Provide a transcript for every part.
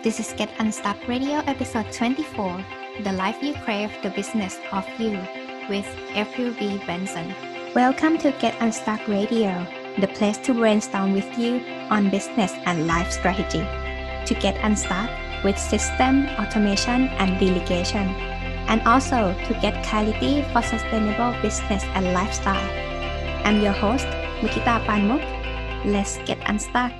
This is Get Unstuck Radio episode 24 The Life You Crave, the Business of You with April V. Benson. Welcome to Get Unstuck Radio, the place to brainstorm with you on business and life strategy. To get unstuck with system, automation, and delegation. And also to get clarity for sustainable business and lifestyle. I'm your host, Nikita Panmuk. Let's get unstuck.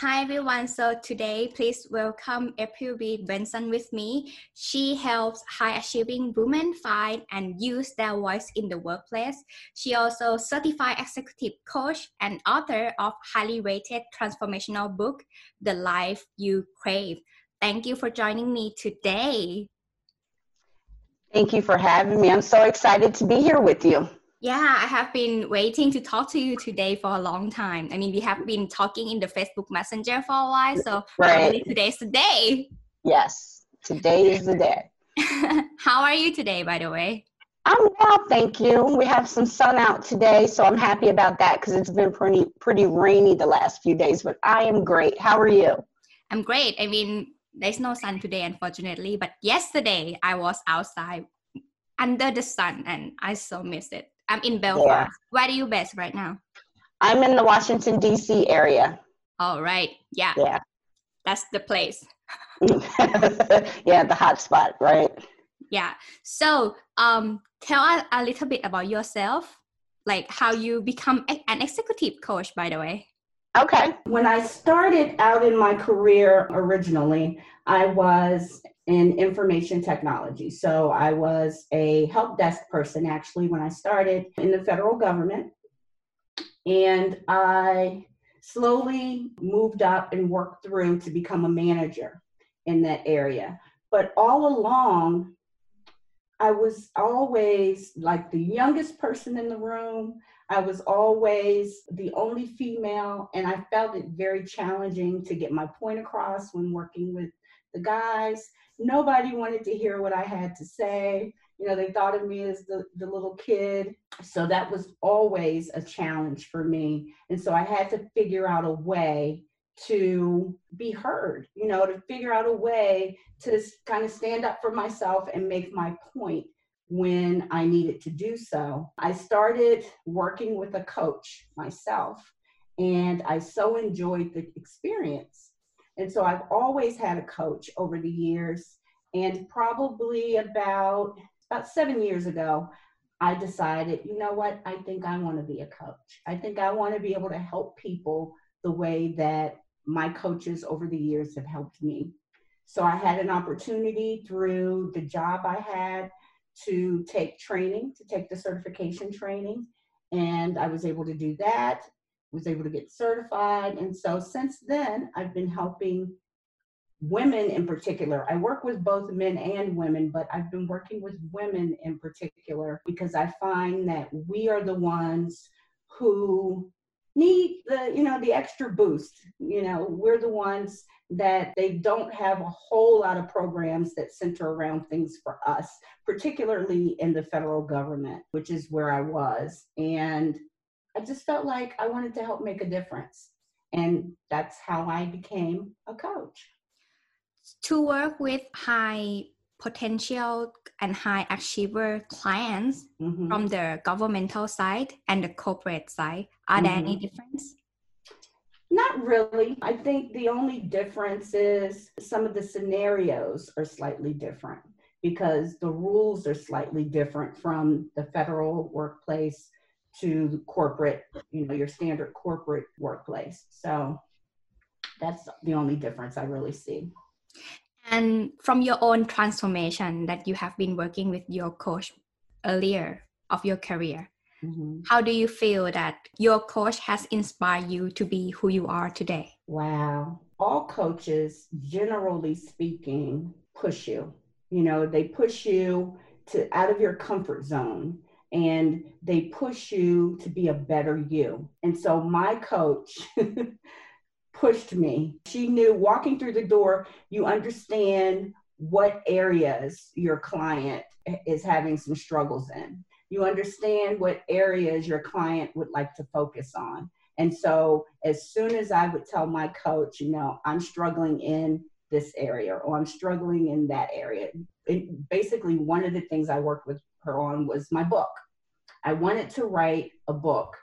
Hi everyone. So today, please welcome April B. Benson with me. She helps high achieving women find and use their voice in the workplace. She also certified executive coach and author of highly rated transformational book, The Life You Crave. Thank you for joining me today. Thank you for having me. I'm so excited to be here with you. Yeah, I have been waiting to talk to you today for a long time. I mean, we have been talking in the Facebook Messenger for a while, so right. today's the day. Yes, today is the day. How are you today, by the way? I'm well, thank you. We have some sun out today, so I'm happy about that because it's been pretty pretty rainy the last few days. But I am great. How are you? I'm great. I mean, there's no sun today, unfortunately, but yesterday I was outside under the sun and I so missed it. I'm in Belfast. Yeah. Where are you based right now? I'm in the Washington D.C. area. All right. Yeah. Yeah. That's the place. yeah, the hot spot, right? Yeah. So, um, tell us a little bit about yourself, like how you become an executive coach. By the way. Okay. When I started out in my career originally, I was in information technology. So I was a help desk person actually when I started in the federal government. And I slowly moved up and worked through to become a manager in that area. But all along, I was always like the youngest person in the room. I was always the only female, and I felt it very challenging to get my point across when working with the guys. Nobody wanted to hear what I had to say. You know, they thought of me as the, the little kid. So that was always a challenge for me. And so I had to figure out a way to be heard, you know, to figure out a way to kind of stand up for myself and make my point when I needed to do so. I started working with a coach myself, and I so enjoyed the experience and so I've always had a coach over the years. And probably about about seven years ago, I decided, you know what, I think I want to be a coach. I think I want to be able to help people the way that my coaches over the years have helped me. So I had an opportunity through the job I had to take training, to take the certification training. And I was able to do that was able to get certified. And so since then, I've been helping women in particular. I work with both men and women, but I've been working with women in particular because I find that we are the ones who need the you know the extra boost you know we're the ones that they don't have a whole lot of programs that center around things for us particularly in the federal government which is where i was and I just felt like I wanted to help make a difference. And that's how I became a coach. To work with high potential and high achiever clients mm-hmm. from the governmental side and the corporate side, are mm-hmm. there any mm-hmm. difference? Not really. I think the only difference is some of the scenarios are slightly different because the rules are slightly different from the federal workplace to corporate, you know, your standard corporate workplace. So that's the only difference I really see. And from your own transformation that you have been working with your coach earlier of your career, mm-hmm. how do you feel that your coach has inspired you to be who you are today? Wow. All coaches, generally speaking, push you. You know, they push you to out of your comfort zone and they push you to be a better you. And so my coach pushed me. She knew walking through the door, you understand what areas your client is having some struggles in. You understand what areas your client would like to focus on. And so as soon as I would tell my coach, you know, I'm struggling in this area or I'm struggling in that area, it, basically one of the things I worked with her on was my book. I wanted to write a book,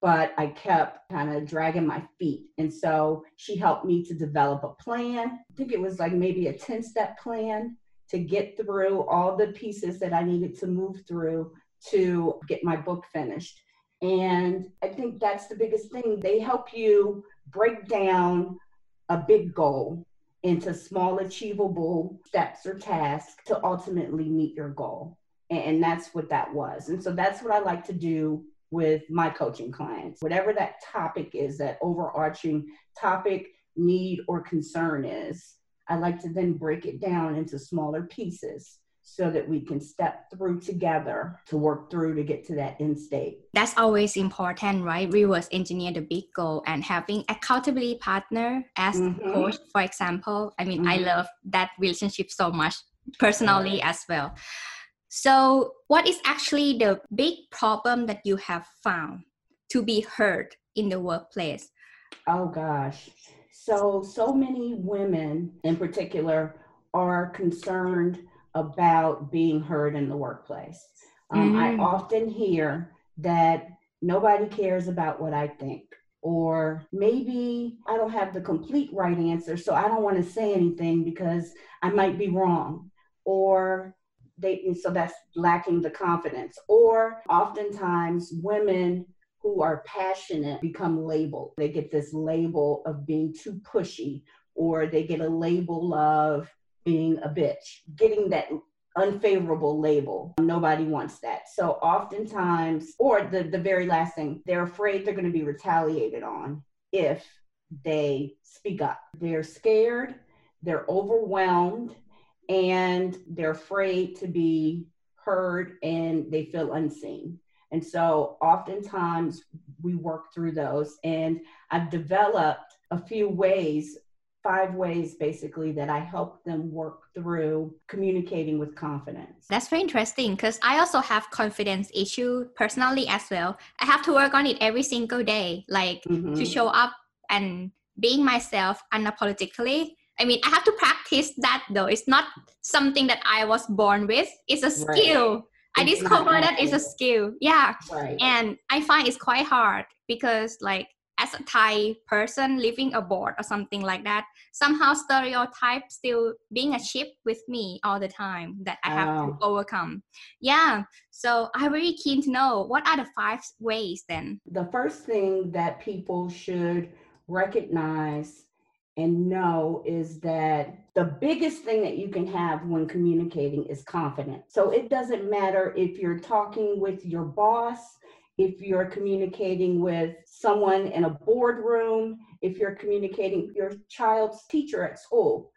but I kept kind of dragging my feet. And so she helped me to develop a plan. I think it was like maybe a 10 step plan to get through all the pieces that I needed to move through to get my book finished. And I think that's the biggest thing. They help you break down a big goal into small, achievable steps or tasks to ultimately meet your goal. And that's what that was. And so that's what I like to do with my coaching clients. Whatever that topic is, that overarching topic, need, or concern is, I like to then break it down into smaller pieces so that we can step through together to work through to get to that end state. That's always important, right? Reverse engineer the big goal and having accountability partner as mm-hmm. coach, for example. I mean, mm-hmm. I love that relationship so much personally as well. So, what is actually the big problem that you have found to be heard in the workplace? Oh gosh. So, so many women in particular are concerned about being heard in the workplace. Um, mm. I often hear that nobody cares about what I think, or maybe I don't have the complete right answer, so I don't want to say anything because I might be wrong, or they, so that's lacking the confidence, or oftentimes women who are passionate become labeled. They get this label of being too pushy, or they get a label of being a bitch, getting that unfavorable label. Nobody wants that. So oftentimes, or the, the very last thing, they're afraid they're going to be retaliated on if they speak up. They're scared, they're overwhelmed, and they're afraid to be heard and they feel unseen. And so oftentimes we work through those. And I've developed a few ways five ways basically that I help them work through communicating with confidence. That's very interesting because I also have confidence issue personally as well. I have to work on it every single day, like mm-hmm. to show up and being myself unapologetically. I mean, I have to practice that though. It's not something that I was born with. It's a skill. Right. I discovered that it's a skill. Yeah. Right. And I find it's quite hard because like as a Thai person living abroad or something like that, somehow stereotype still being a chip with me all the time that I have to overcome. Yeah. So I'm really keen to know what are the five ways then? The first thing that people should recognize and know is that the biggest thing that you can have when communicating is confidence. So it doesn't matter if you're talking with your boss, if you're communicating with someone in a boardroom, if you're communicating your child's teacher at school,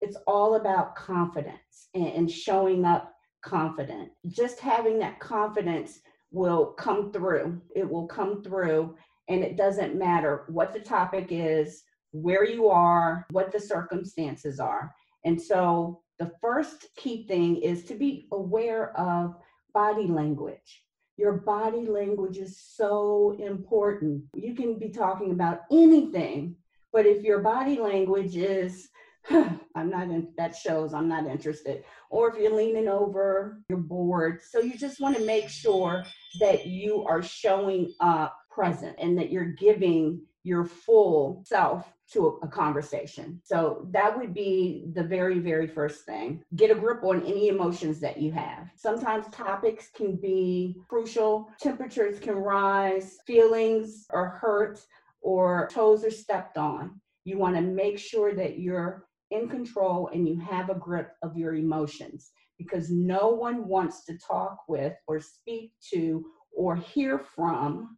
it's all about confidence and, showing up confident. Just having that confidence will come through. It will come through, and it doesn't matter what the topic is, where you are, what the circumstances are. And so, the first key thing is to be aware of body language. Your body language is so important. You can be talking about anything, but if your body language is, I'm not in, that shows I'm not interested. Or if you're leaning over, you're bored. So you just want to make sure that you are showing up present and that you're giving your full self to a conversation. So that would be the very, very first thing. Get a grip on any emotions that you have. Sometimes topics can be crucial, temperatures can rise, feelings are hurt, or toes are stepped on. You want to make sure that you're in control and you have a grip of your emotions because no one wants to talk with or speak to or hear from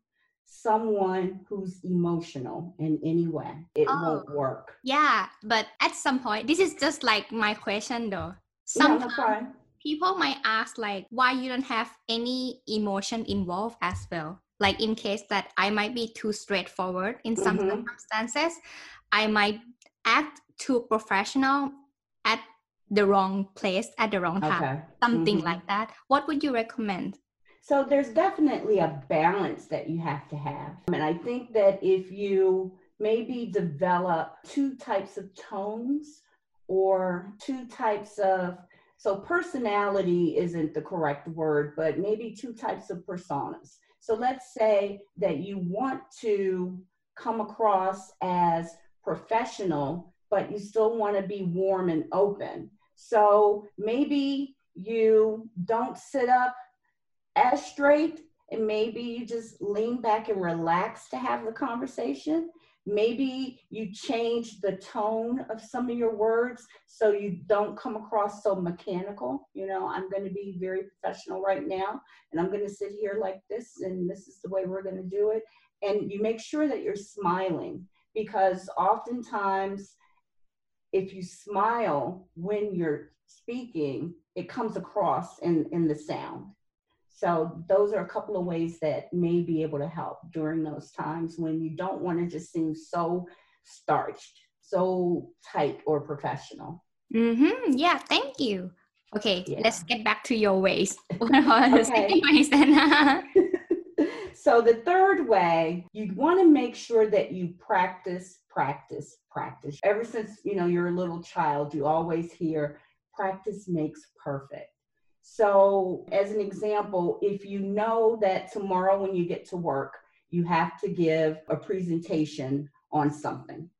someone who's emotional in any way. It oh, won't work. Yeah, but at some point, this is just like my question though. Sometimes yeah, people might ask like why you don't have any emotion involved as well. Like in case that I might be too straightforward in some mm-hmm. circumstances, I might act too professional at the wrong place at the wrong time. Okay. Something mm-hmm. like that. What would you recommend? So there's definitely a balance that you have to have. And I think that if you maybe develop two types of tones or two types of so personality isn't the correct word, but maybe two types of personas. So let's say that you want to come across as professional, but you still want to be warm and open. So maybe you don't sit up as straight and maybe you just lean back and relax to have the conversation. Maybe you change the tone of some of your words so you don't come across so mechanical. You know, I'm going to be very professional right now, and I'm going to sit here like this, and this is the way we're going to do it. And you make sure that you're smiling because oftentimes, if you smile when you're speaking, it comes across in, in the sound. So those are a couple of ways that may be able to help during those times when you don't want to just seem so starched, so tight or professional. Mm-hmm. Yeah, thank you. Okay, yeah. let's get back to your ways. What are the second ways so the third way, you want to make sure that you practice, practice, practice. Ever since you know you're a little child, you always hear practice makes perfect. So, as an example, if you know that tomorrow when you get to work, you have to give a presentation on something,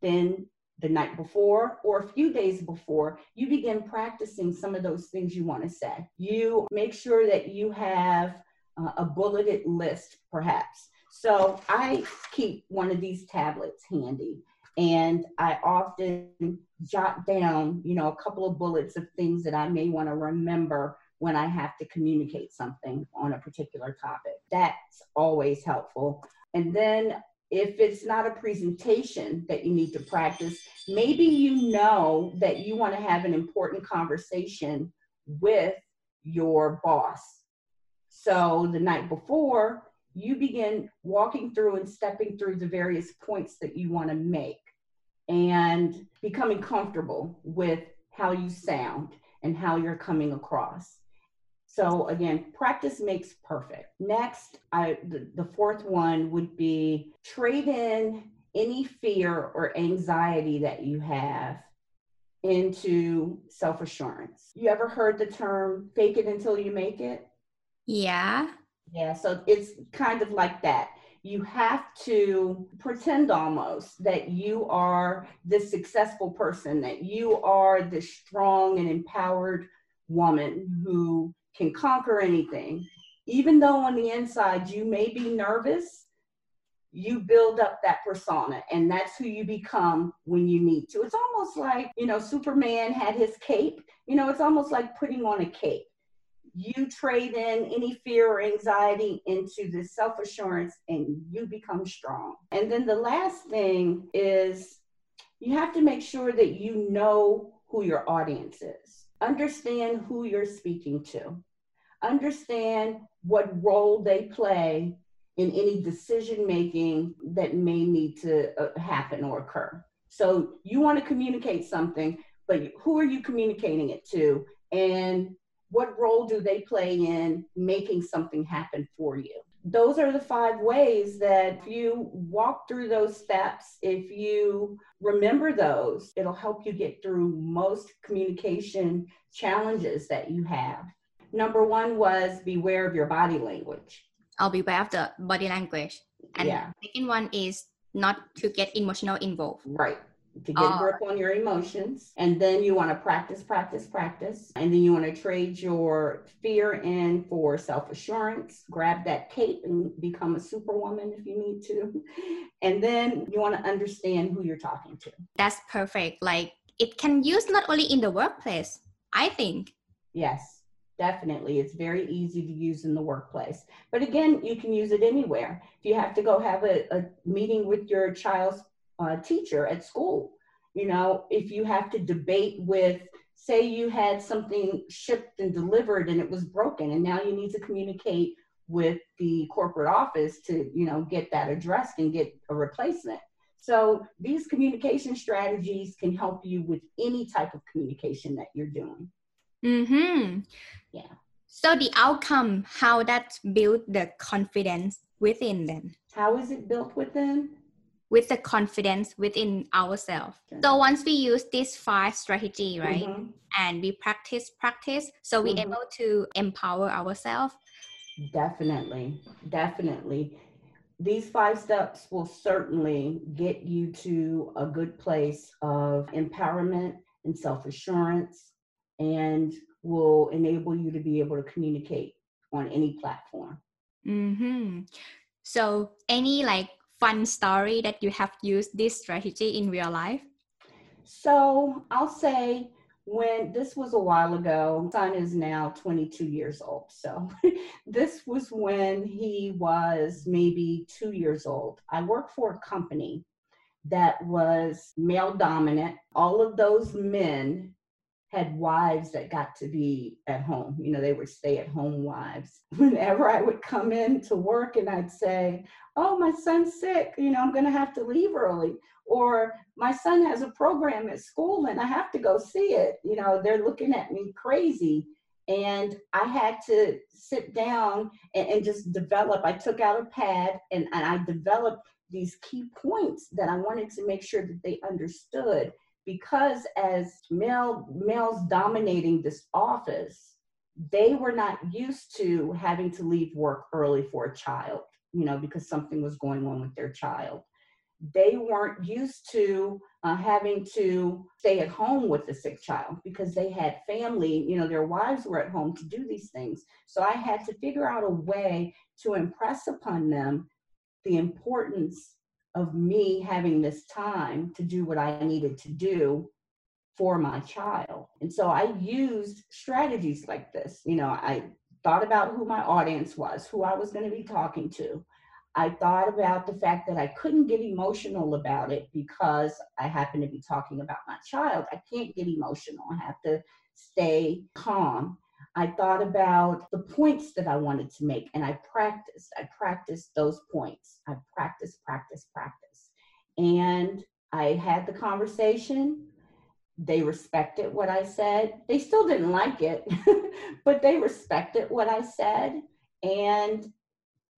then the night before or a few days before, you begin practicing some of those things you want to say. You make sure that you have uh, a bulleted list, perhaps. So, I keep one of these tablets handy and I often jot down, you know, a couple of bullets of things that I may want to remember when I have to communicate something on a particular topic. That's always helpful. And then if it's not a presentation that you need to practice, maybe you know that you want to have an important conversation with your boss. So the night before, you begin walking through and stepping through the various points that you want to make and becoming comfortable with how you sound and how you're coming across. So again, practice makes perfect. Next, I the, the fourth one would be trade in any fear or anxiety that you have into self assurance. You ever heard the term fake it until you make it? Yeah. Yeah, so it's kind of like that you have to pretend almost that you are this successful person, that you are this strong and empowered woman who can conquer anything. Even though on the inside you may be nervous, you build up that persona and that's who you become when you need to. It's almost like, you know, Superman had his cape. You know, it's almost like putting on a cape you trade in any fear or anxiety into the self assurance and you become strong. And then the last thing is you have to make sure that you know who your audience is, understand who you're speaking to, understand what role they play in any decision making that may need to uh, happen or occur. So you want to communicate something, but who are you communicating it to? And what role do they play in making something happen for you? Those are the five ways that if you walk through those steps, if you remember those, it'll help you get through most communication challenges that you have. Number one was beware of your body language. I'll be aware of the body language. And yeah. the second one is not to get emotional involved. Right to get a grip on your emotions. And then you want to practice, practice, practice. And then you want to trade your fear in for self assurance. Grab that cape and become a superwoman if you need to. And then you want to understand who you're talking to. That's perfect. Like it can use not only in the workplace, I think. Yes. Definitely. It's very easy to use in the workplace. But again, you can use it anywhere. If you have to go have a, a meeting with your child's uh, teacher at school. You know, if you have to debate with, say, you had something shipped and delivered and it was broken, and now you need to communicate with the corporate office to, you know, get that addressed and get a replacement. So these communication strategies can help you with any type of communication that you're doing. Hmm. Yeah. So the outcome, how that build the confidence within them. How is it built within? With the confidence within ourselves. So once we use this five strategy, right, mm-hmm. and we practice, practice, so we're mm-hmm. able to empower ourselves. Definitely, definitely. These five steps will certainly get you to a good place of empowerment and self assurance and will enable you to be able to communicate on any platform. Mm-hmm. So, any like fun story that you have used this strategy in real life? So, I'll say when this was a while ago, son is now 22 years old. So, this was when he was maybe two years old. I worked for a company that was male dominant. All of those men had wives that got to be at home. You know, they were stay at home wives. Whenever I would come in to work and I'd say, Oh, my son's sick, you know, I'm going to have to leave early. Or my son has a program at school and I have to go see it. You know, they're looking at me crazy. And I had to sit down and, and just develop. I took out a pad and, and I developed these key points that I wanted to make sure that they understood because as male males dominating this office they were not used to having to leave work early for a child you know because something was going on with their child. They weren't used to uh, having to stay at home with the sick child because they had family you know their wives were at home to do these things. So i had to figure out a way to impress upon them the importance of me having this time to do what I needed to do for my child. And so I used strategies like this. You know, I thought about who my audience was, who I was going to be talking to. I thought about the fact that I couldn't get emotional about it because I happen to be talking about my child. I can't get emotional. I have to stay calm. I thought about the points that I wanted to make and I practiced. I practiced those points. I practiced, practice, practice. And I had the conversation. They respected what I said. They still didn't like it, but they respected what I said. And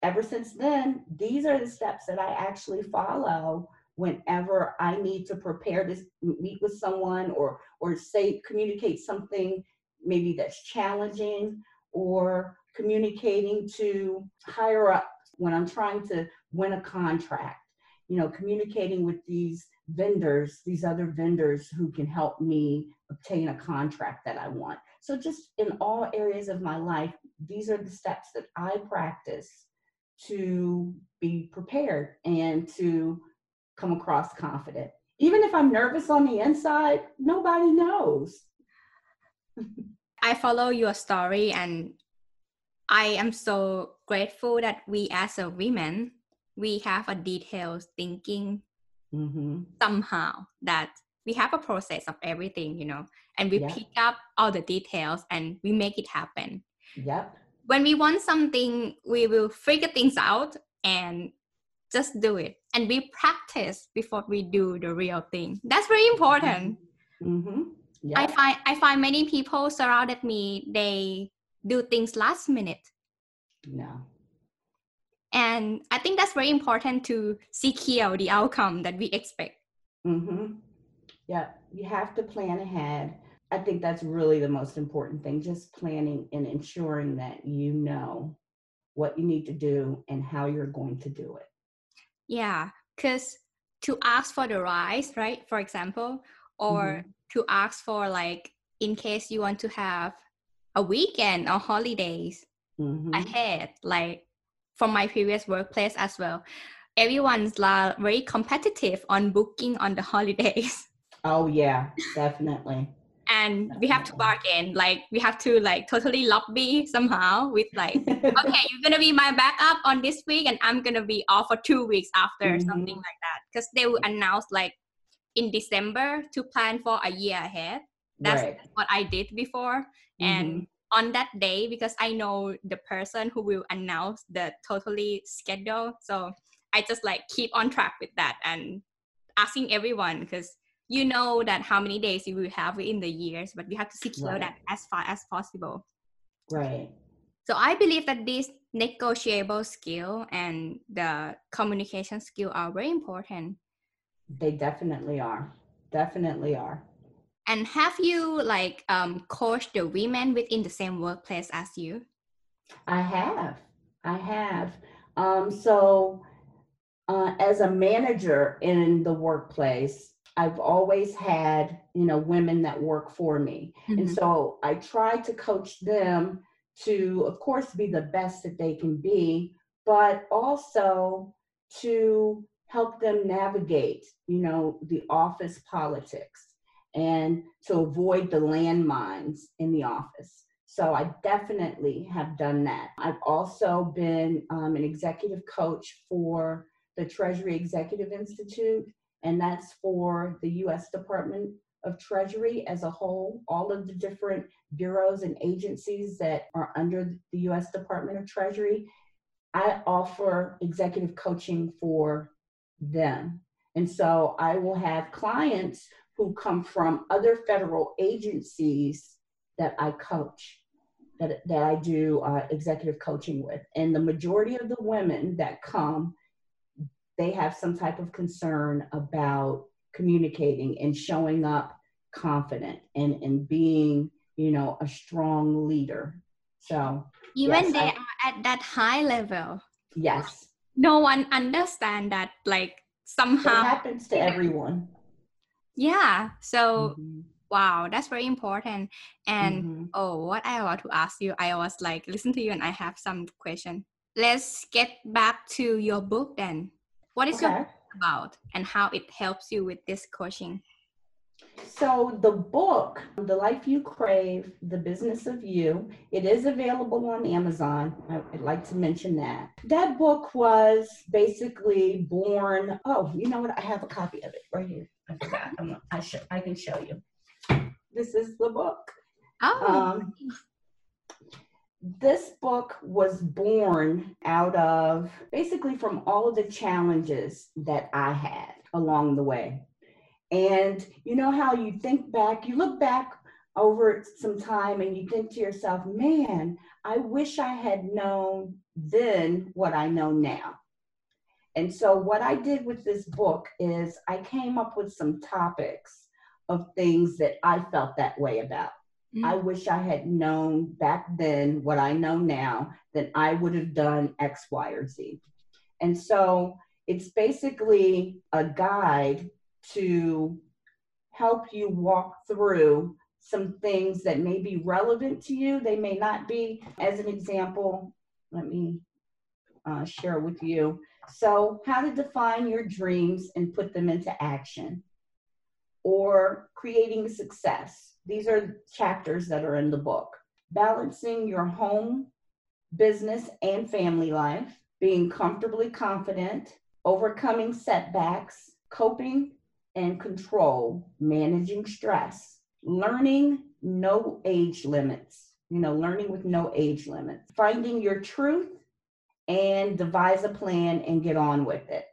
ever since then, these are the steps that I actually follow whenever I need to prepare to meet with someone or or say communicate something maybe that's challenging or communicating to higher up when I'm trying to win a contract, you know, communicating with these vendors, these other vendors who can help me obtain a contract that I want. So, just in all areas of my life, these are the steps that I practice to be prepared and to come across confident. Even if I'm nervous on the inside, nobody knows. I follow your story and I am so grateful that we as a women we have a detailed thinking mm-hmm. somehow that we have a process of everything, you know, and we pick up all the details and we make it happen. Yep. When we want something, we will figure things out and just do it. And we practice before we do the real thing. That's very important. Mm-hmm. Yeah. I find I find many people surrounded me they do things last minute. No. And I think that's very important to secure the outcome that we expect. Mm-hmm. Yeah, you have to plan ahead. I think that's really the most important thing, just planning and ensuring that you know what you need to do and how you're going to do it. Yeah, because to ask for the rise, right, for example, or mm-hmm to ask for like in case you want to have a weekend or holidays mm-hmm. ahead like from my previous workplace as well everyone's la very competitive on booking on the holidays oh yeah definitely and definitely. we have to bargain like we have to like totally lobby somehow with like okay you're gonna be my backup on this week and i'm gonna be off for two weeks after mm-hmm. something like that because they will announce like in December to plan for a year ahead. That's right. what I did before. Mm-hmm. And on that day, because I know the person who will announce the totally schedule. So I just like keep on track with that and asking everyone because you know that how many days you will have in the years, but you have to secure right. that as far as possible. Right. So I believe that this negotiable skill and the communication skill are very important. They definitely are. Definitely are. And have you like um, coached the women within the same workplace as you? I have. I have. Um, so, uh, as a manager in the workplace, I've always had, you know, women that work for me. Mm-hmm. And so I try to coach them to, of course, be the best that they can be, but also to help them navigate, you know, the office politics and to avoid the landmines in the office. So I definitely have done that. I've also been um, an executive coach for the Treasury Executive Institute, and that's for the US Department of Treasury as a whole, all of the different bureaus and agencies that are under the US Department of Treasury. I offer executive coaching for them. And so I will have clients who come from other federal agencies that I coach, that, that I do uh, executive coaching with. And the majority of the women that come, they have some type of concern about communicating and showing up confident and, and being, you know, a strong leader. So even yes, they I, are at that high level. Yes. No one understand that like somehow it happens to everyone. Yeah. So mm-hmm. wow, that's very important. And mm-hmm. oh, what I want to ask you, I was like listen to you and I have some question. Let's get back to your book then. What is okay. your book about and how it helps you with this coaching? So the book, The Life You Crave, The Business of You, it is available on Amazon. I'd like to mention that. That book was basically born. Oh, you know what? I have a copy of it right here. I forgot. I'm, I can show you. This is the book. Oh. Um, this book was born out of basically from all of the challenges that I had along the way. And you know how you think back, you look back over some time and you think to yourself, man, I wish I had known then what I know now. And so, what I did with this book is I came up with some topics of things that I felt that way about. Mm-hmm. I wish I had known back then what I know now, then I would have done X, Y, or Z. And so, it's basically a guide to help you walk through some things that may be relevant to you. They may not be. As an example, let me uh, share with you. So, how to define your dreams and put them into action, or creating success. These are chapters that are in the book. Balancing your home, business, and family life, being comfortably confident, overcoming setbacks, coping and control, managing stress, learning no age limits, you know, learning with no age limits, finding your truth and devise a plan and get on with it.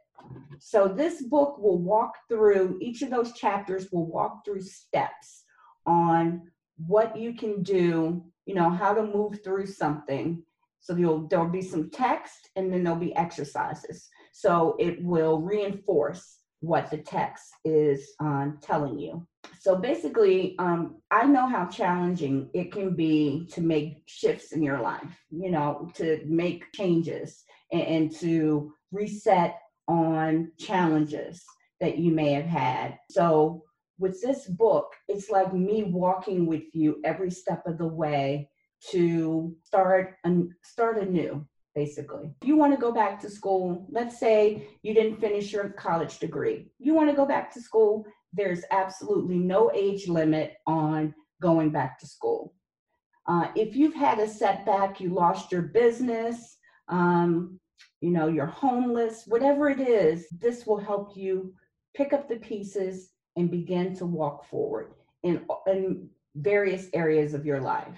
So, this book will walk through each of those chapters, will walk through steps on what you can do, you know, how to move through something. So, you'll, there'll be some text and then there'll be exercises. So, it will reinforce what the text is um, telling you. So basically, um, I know how challenging it can be to make shifts in your life, you know, to make changes and, and to reset on challenges that you may have had. So with this book, it's like me walking with you every step of the way to start and start anew basically. If you want to go back to school, let's say you didn't finish your college degree, you want to go back to school, there's absolutely no age limit on going back to school. Uh, if you've had a setback, you lost your business, um, you know, you're homeless, whatever it is, this will help you pick up the pieces and begin to walk forward in, in various areas of your life.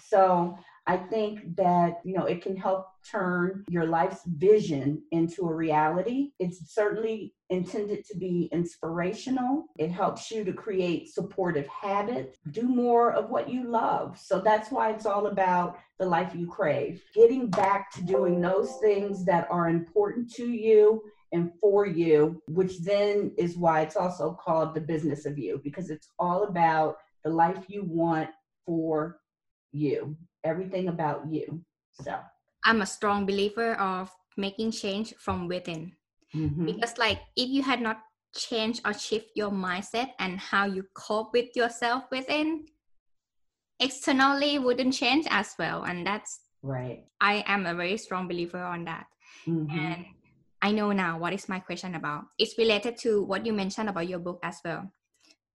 So I think that, you know, it can help turn your life's vision into a reality. It's certainly intended to be inspirational. It helps you to create supportive habits, do more of what you love. So that's why it's all about the life you crave. Getting back to doing those things that are important to you and for you, which then is why it's also called the business of you, because it's all about the life you want for you everything about you. So I'm a strong believer of making change from within. Mm-hmm. Because like if you had not changed or shift your mindset and how you cope with yourself within, externally wouldn't change as well. And that's right. I am a very strong believer on that. Mm-hmm. And I know now what is my question about. It's related to what you mentioned about your book as well.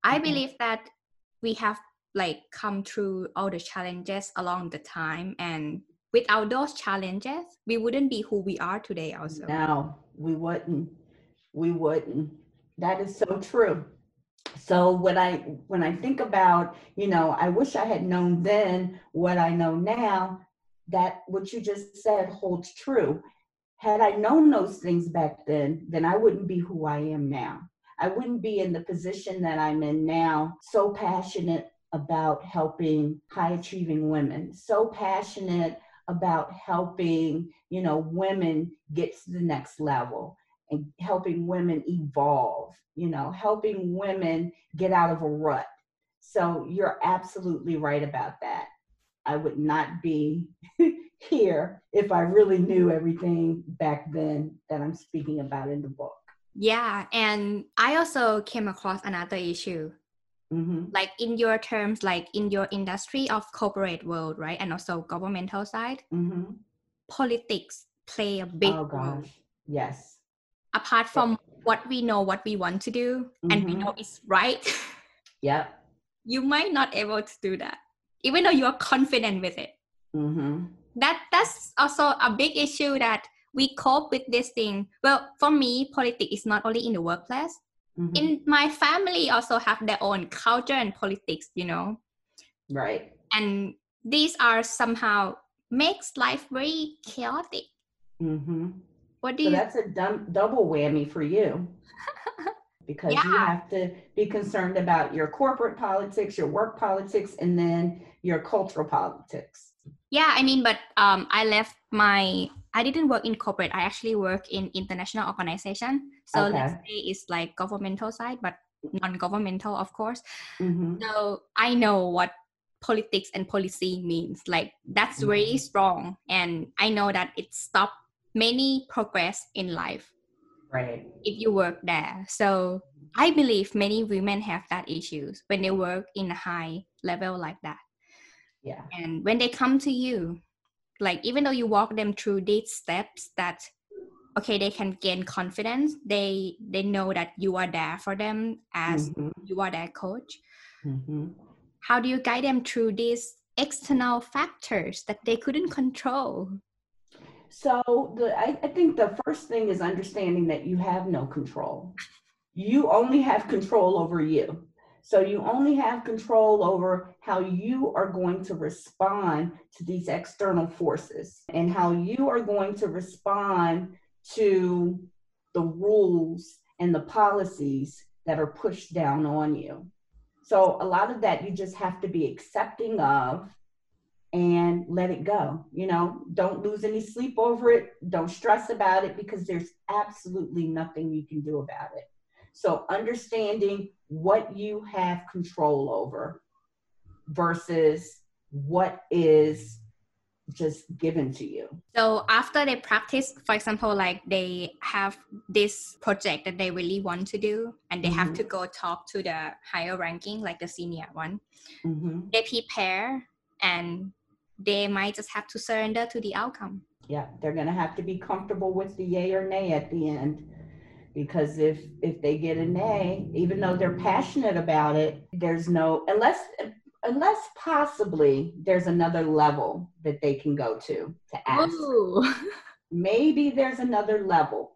I mm-hmm. believe that we have like come through all the challenges along the time and without those challenges we wouldn't be who we are today also. No we wouldn't. We wouldn't. That is so true. So when i when i think about you know i wish i had known then what i know now that what you just said holds true. Had i known those things back then then i wouldn't be who i am now. I wouldn't be in the position that I'm in now, so passionate about helping high achieving women, so passionate about helping, you know, women get to the next level and helping women evolve, you know, helping women get out of a rut. So you're absolutely right about that. I would not be here if I really knew everything back then that I'm speaking about in the book. Yeah, and I also came across another issue Mm-hmm. Like in your terms, like in your industry of corporate world, right, and also governmental side, mm-hmm. politics play a big oh, role. Yes. Apart from what we know, what we want to do, mm-hmm. and we mm-hmm. know it's right. yeah. You might not able to do that, even though you are confident with it. Mm-hmm. That that's also a big issue that we cope with this thing. Well, for me, politics is not only in the workplace, mm-hmm. in my family also have their own culture and politics you know right and these are somehow makes life very chaotic mm-hmm. what do so you that's a dum- double whammy for you because yeah. you have to be concerned about your corporate politics your work politics and then your cultural politics yeah i mean but um i left my i didn't work in corporate. I actually work in international organization. So okay. let's say it's like governmental side but non-governmental of course. Mm-hmm. so i know what politics and policy means. Like that's mm-hmm. very strong and i know that it stopped many progress in life right. if you work there. So i believe many women have that issues when they work in a high level like that. Yeah. And when they come to you like even though you walk them through these steps that okay they can gain confidence they they know that you are there for them as mm-hmm. you are their coach mm-hmm. how do you guide them through these external factors that they couldn't control so the I, I think the first thing is understanding that you have no control you only have control over you so you only have control over how you are going to respond to these external forces and how you are going to respond to the rules and the policies that are pushed down on you. So a lot of that you just have to be accepting of and let it go. You know, don't lose any sleep over it. Don't stress about it because there's absolutely nothing you can do about it. So understanding what you have control over versus what is just given to you. So after they practice, for example, like they have this project that they really want to do and they mm-hmm. have to go talk to the higher ranking, like the senior one. Mm-hmm. They prepare and they might just have to surrender to the outcome. Yeah, they're going to have to be comfortable with the yay or nay at the end because if if they get a nay even though they're passionate about it, there's no unless unless possibly there's another level that they can go to to ask. Ooh. Maybe there's another level,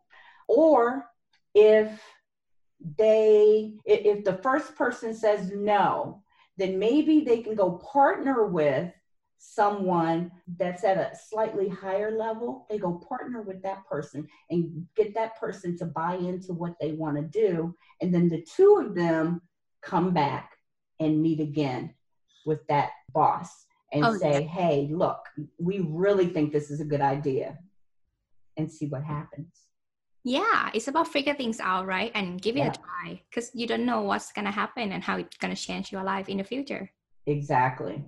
or if they if the first person says no, then maybe they can go partner with someone that's at a slightly higher level, they go partner with that person and get that person to buy into what they want to do. And then the two of them come back and meet again with that boss and oh, say, yeah. hey, look, we really think this is a good idea and see what happens. Yeah, it's about figure things out, right? And give it yeah. a try because you don't know what's going to happen and how it's going to change your life in the future. Exactly.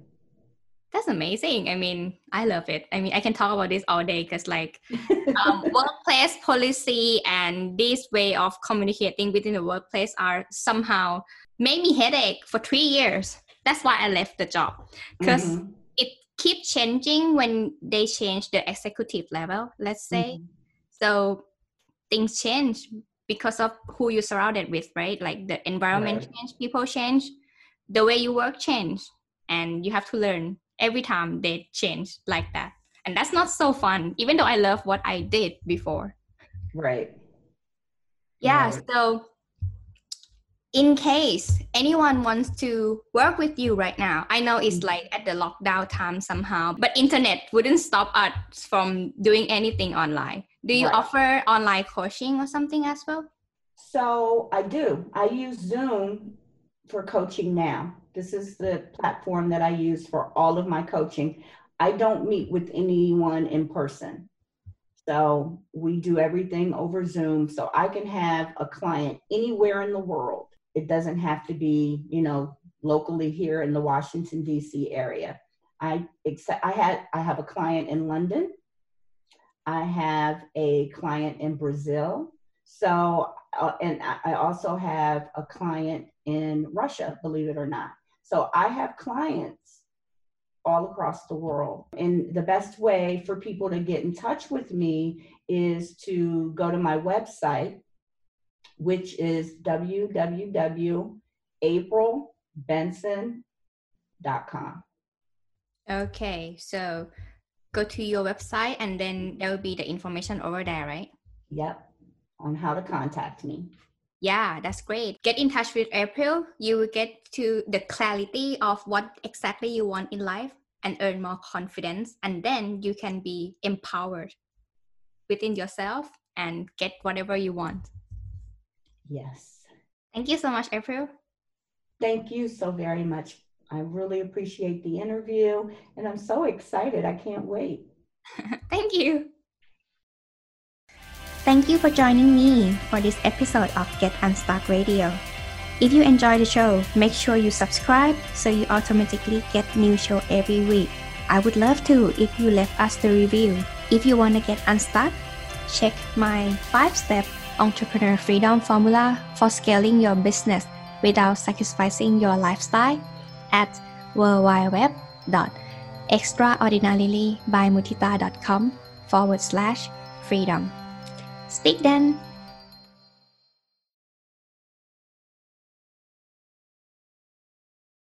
That's amazing. I mean, I love it. I mean, I can talk about this all day because, like, um, workplace policy and this way of communicating within the workplace are somehow made me headache for three years. That's why I left the job because mm-hmm. it keeps changing when they change the executive level. Let's say, mm-hmm. so things change because of who you surrounded with, right? Like the environment right. change, people change, the way you work change, and you have to learn every time they change like that. And that's not so fun, even though I love what I did before. Right. Yeah. Right. So, in case anyone wants to work with you right now, I know it's like at the lockdown time somehow, but internet wouldn't stop us from doing anything online. Do you right. offer online coaching or something as well? So I do. I use Zoom for coaching now. This is the platform that I use for all of my coaching. I don't meet with anyone in person. So we do everything over Zoom. So I can have a client anywhere in the world. It doesn't have to be, you know, locally here in the Washington D.C. area. I accept, I had I have a client in London. I have a client in Brazil. So uh, and I also have a client in Russia, believe it or not. So I have clients all across the world. And the best way for people to get in touch with me is to go to my website, which is www.aprilbenson.com. Okay, so go to your website and then there will be the information over there, right? Yep, on how to contact me. Yeah, that's great. Get in touch with April. You will get to the clarity of what exactly you want in life and earn more confidence. And then you can be empowered within yourself and get whatever you want. Yes. Thank you so much, April. Thank you so very much. I really appreciate the interview and I'm so excited. I can't wait. Thank you. Thank you for joining me for this episode of Get Unstuck Radio. If you enjoy the show, make sure you subscribe so you automatically get new show every week. I would love to if you left us the review. If you want to get unstuck, check my 5-step entrepreneur freedom formula for scaling your business without sacrificing your lifestyle at worldwideweb.extraordinarylybymutita.com forward slash freedom. Speak then.